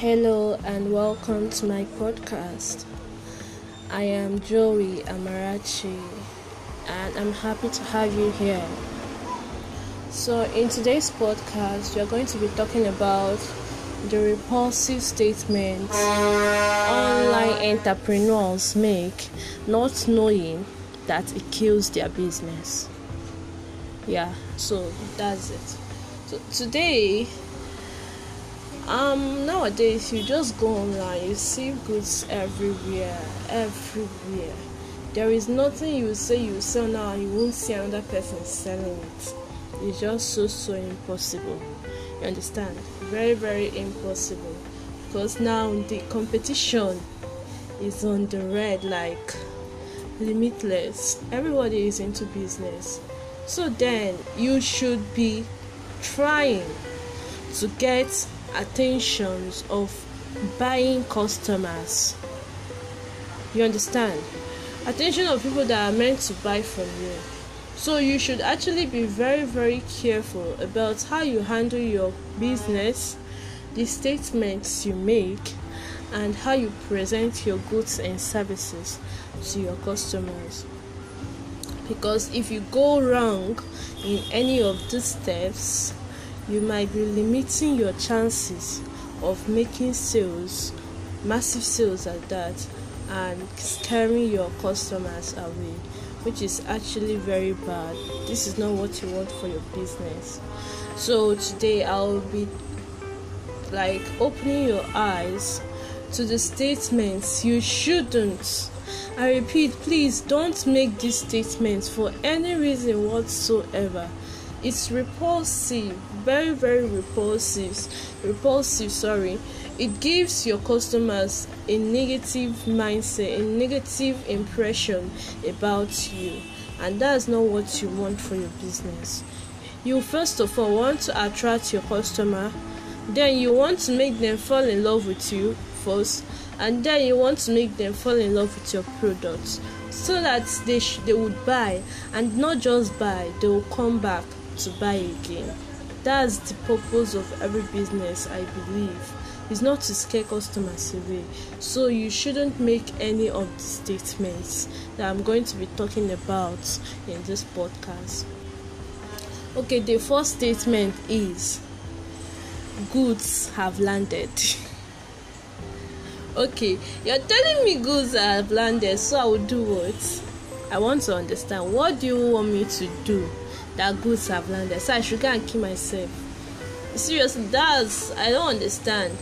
Hello and welcome to my podcast. I am Joey Amarachi and I'm happy to have you here. So, in today's podcast, we are going to be talking about the repulsive statements online entrepreneurs make not knowing that it kills their business. Yeah, so that's it. So, today um nowadays you just go online you see goods everywhere everywhere. There is nothing you say you sell now you won't see another person selling it. It's just so so impossible. You understand? Very very impossible. Because now the competition is on the red like limitless. Everybody is into business. So then you should be trying to get attentions of buying customers. You understand? Attention of people that are meant to buy from you. So you should actually be very, very careful about how you handle your business, the statements you make, and how you present your goods and services to your customers. Because if you go wrong in any of these steps, you might be limiting your chances of making sales, massive sales at that, and scaring your customers away, which is actually very bad. This is not what you want for your business. So, today I'll be like opening your eyes to the statements you shouldn't. I repeat, please don't make these statements for any reason whatsoever it's repulsive very very repulsive repulsive sorry. It gives your customers a negative mindset a negative impression about you and that's not what you want for your business. You first of all want to attract your customer then you want to make them fall in love with you first and then you want to make them fall in love with your products so that they sh- they would buy and not just buy they will come back to buy again. That's the purpose of every business, I believe. Is not to scare customers away. So you shouldn't make any of the statements that I'm going to be talking about in this podcast. Okay, the first statement is goods have landed. okay, you're telling me goods have landed, so I will do what? I want to understand what do you want me to do that goods have landed. So I should go and kill myself. Seriously, that's I don't understand.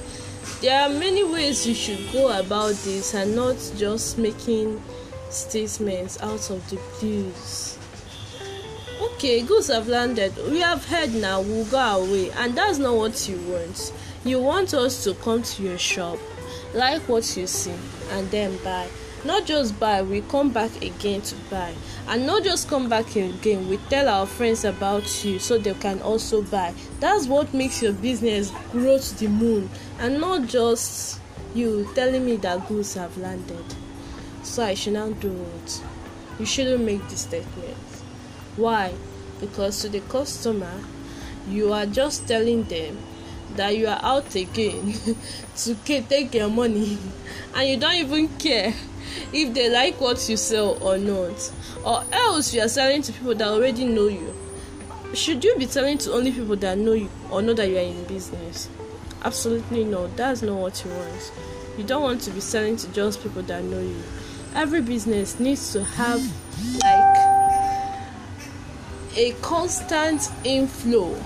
There are many ways you should go about this and not just making statements out of the blues. Okay, goods have landed. We have heard now, we'll go away, and that's not what you want. You want us to come to your shop, like what you see, and then buy not just buy we come back again to buy. And not just come back again we tell our friends about you so they can also buy. That's what makes your business grow to the moon. And not just you telling me that goods have landed. So i should not do it. You shouldn't make this statement. Why? Because to the customer you are just telling them that you are out again to take your money. And you don't even care if they like what you sell or not. Or else you are selling to people that already know you. Should you be selling to only people that know you or know that you are in business? Absolutely no that's not what you want. You don't want to be selling to just people that know you. Every business needs to have like a constant inflow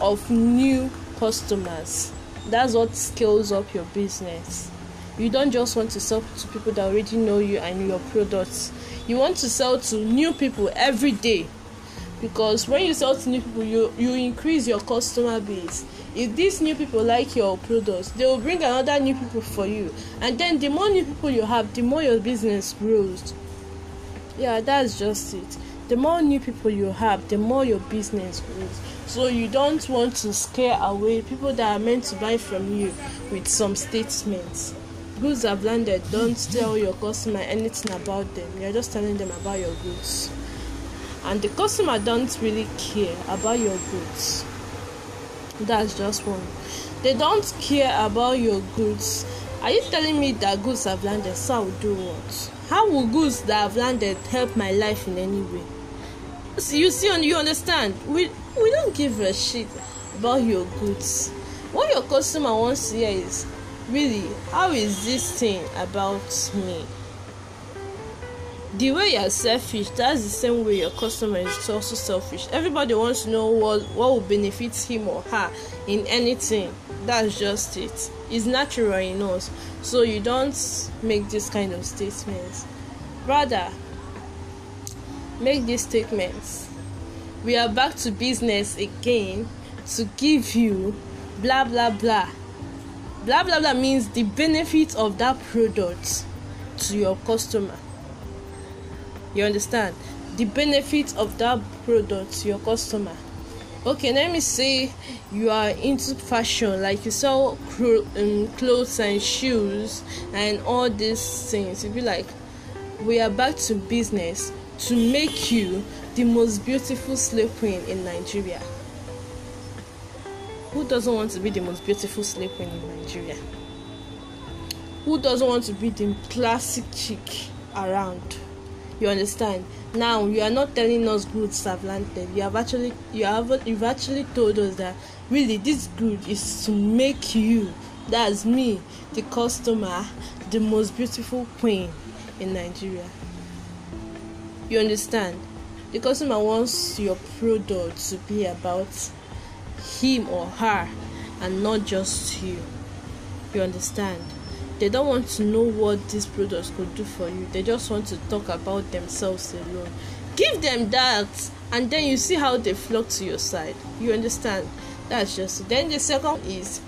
of new customers. That's what scales up your business you don't just want to sell to people that already know you and your products. You want to sell to new people every day. Because when you sell to new people you you increase your customer base. If these new people like your products they will bring another new people for you. And then the more new people you have the more your business grows. Yeah that's just it. The more new people you have the more your business grows. So you don't want to scare away people that are meant to buy from you with some statements goods have landed. Don't tell your customer anything about them. You're just telling them about your goods. And the customer don't really care about your goods. That's just one. They don't care about your goods. Are you telling me that goods have landed? So i will do what? How will goods that have landed help my life in any way? You see you understand? We we don't give a shit about your goods. What your customer wants to hear is really how is this thing about me? The way you're selfish that's the same way your customer is also selfish. Everybody wants to know what what will benefit him or her in anything. That's just it. It's natural in us. So you don't make this kind of statements. Rather make these statements. We are back to business again to give you blah blah blah blah blah blah means the benefit of that product to your customer. You understand? The benefit of that product to your customer. Okay let me say you are into fashion like you sell um, clothes and shoes and all these things. You be like we are back to business to make you the most beautiful slave queen in nigeria who doesn't want to be the most beautiful slave queen in nigeria? Who doesn't want to be the classic chick around? You understand? Now you are not telling us goods have landed. You have actually you have you've actually told us that really this good is to make you that's me the customer the most beautiful queen in nigeria. You understand? The customer wants your product to be about him or her and not just you. You understand? They don't want to know what these products could do for you. They just want to talk about themselves alone. Give them that and then you see how they flock to your side. You understand? That's just it. then the second is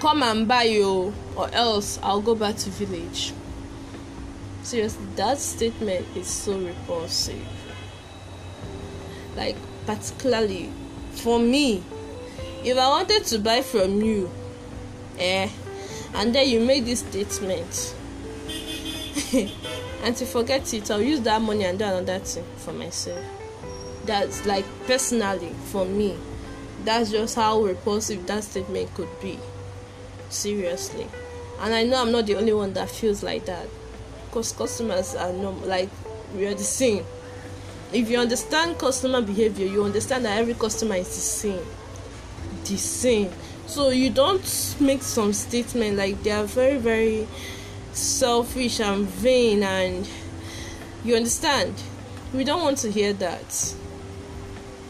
come and buy you or else i'll go back to village. Seriously that statement is so repulsive. Like particularly for me if i wanted to buy from you eh and then you make this statement and to forget it i'll use that money and do another thing for myself. That's like personally for me that's just how repulsive that statement could be. Seriously. And i know i'm not the only one that feels like that. Because customers are not like we are the same if you understand customer behavior you understand that every customer is the same. The same. So you don't make some statement like they are very very selfish and vain and you understand? We don't want to hear that.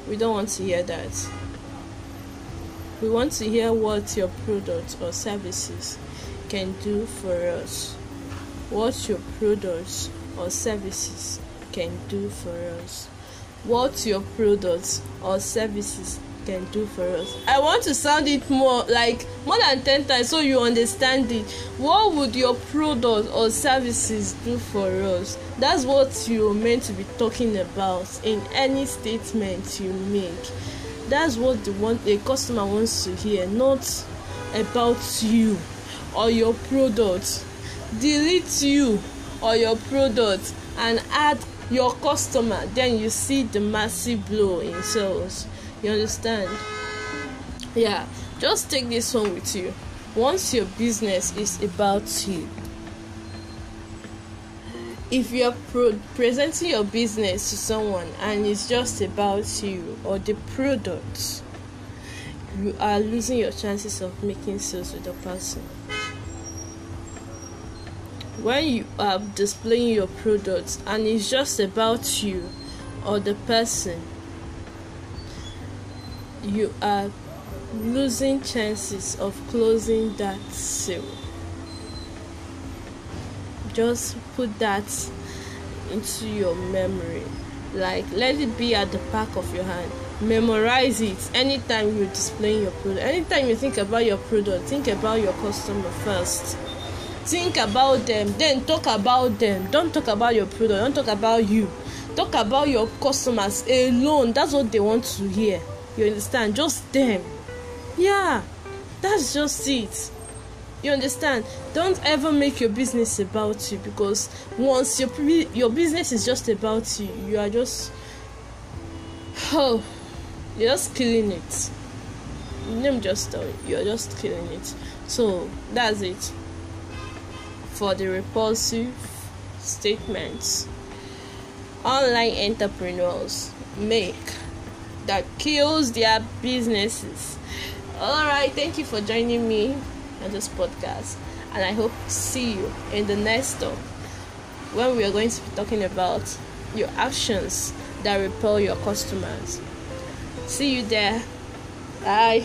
We don't want to hear that. We want to hear what your product or services can do for us. What your products or services can do for us? What your products or services can do for us? I want to sound it more like more than ten times so you understand it. What would your product or services do for us? That's what you're meant to be talking about in any statement you make. That's what the one a customer wants to hear not about you or your product. Delete you or your product and add your customer then you see the massive blow in sales you understand? Yeah, just take this one with you. Once your business is about you, if you're pro- presenting your business to someone and it's just about you or the product, you are losing your chances of making sales with the person. When you are displaying your product and it's just about you or the person, you are losing chances of closing that sale. Just put that into your memory. Like let it be at the back of your hand. Memorize it anytime you're displaying your product. Anytime you think about your product, think about your customer first. Think about them, then talk about them. Don't talk about your product, don't talk about you. Talk about your customers alone. That's what they want to hear. You understand? Just them. Yeah, that's just it. You understand? Don't ever make your business about you because once your your business is just about you, you are just oh, you're just killing it. name just tell you, you're just killing it. So that's it for the repulsive statements online entrepreneurs make that kills their businesses. All right, thank you for joining me on this podcast, and I hope to see you in the next talk when we are going to be talking about your actions that repel your customers. See you there. Bye.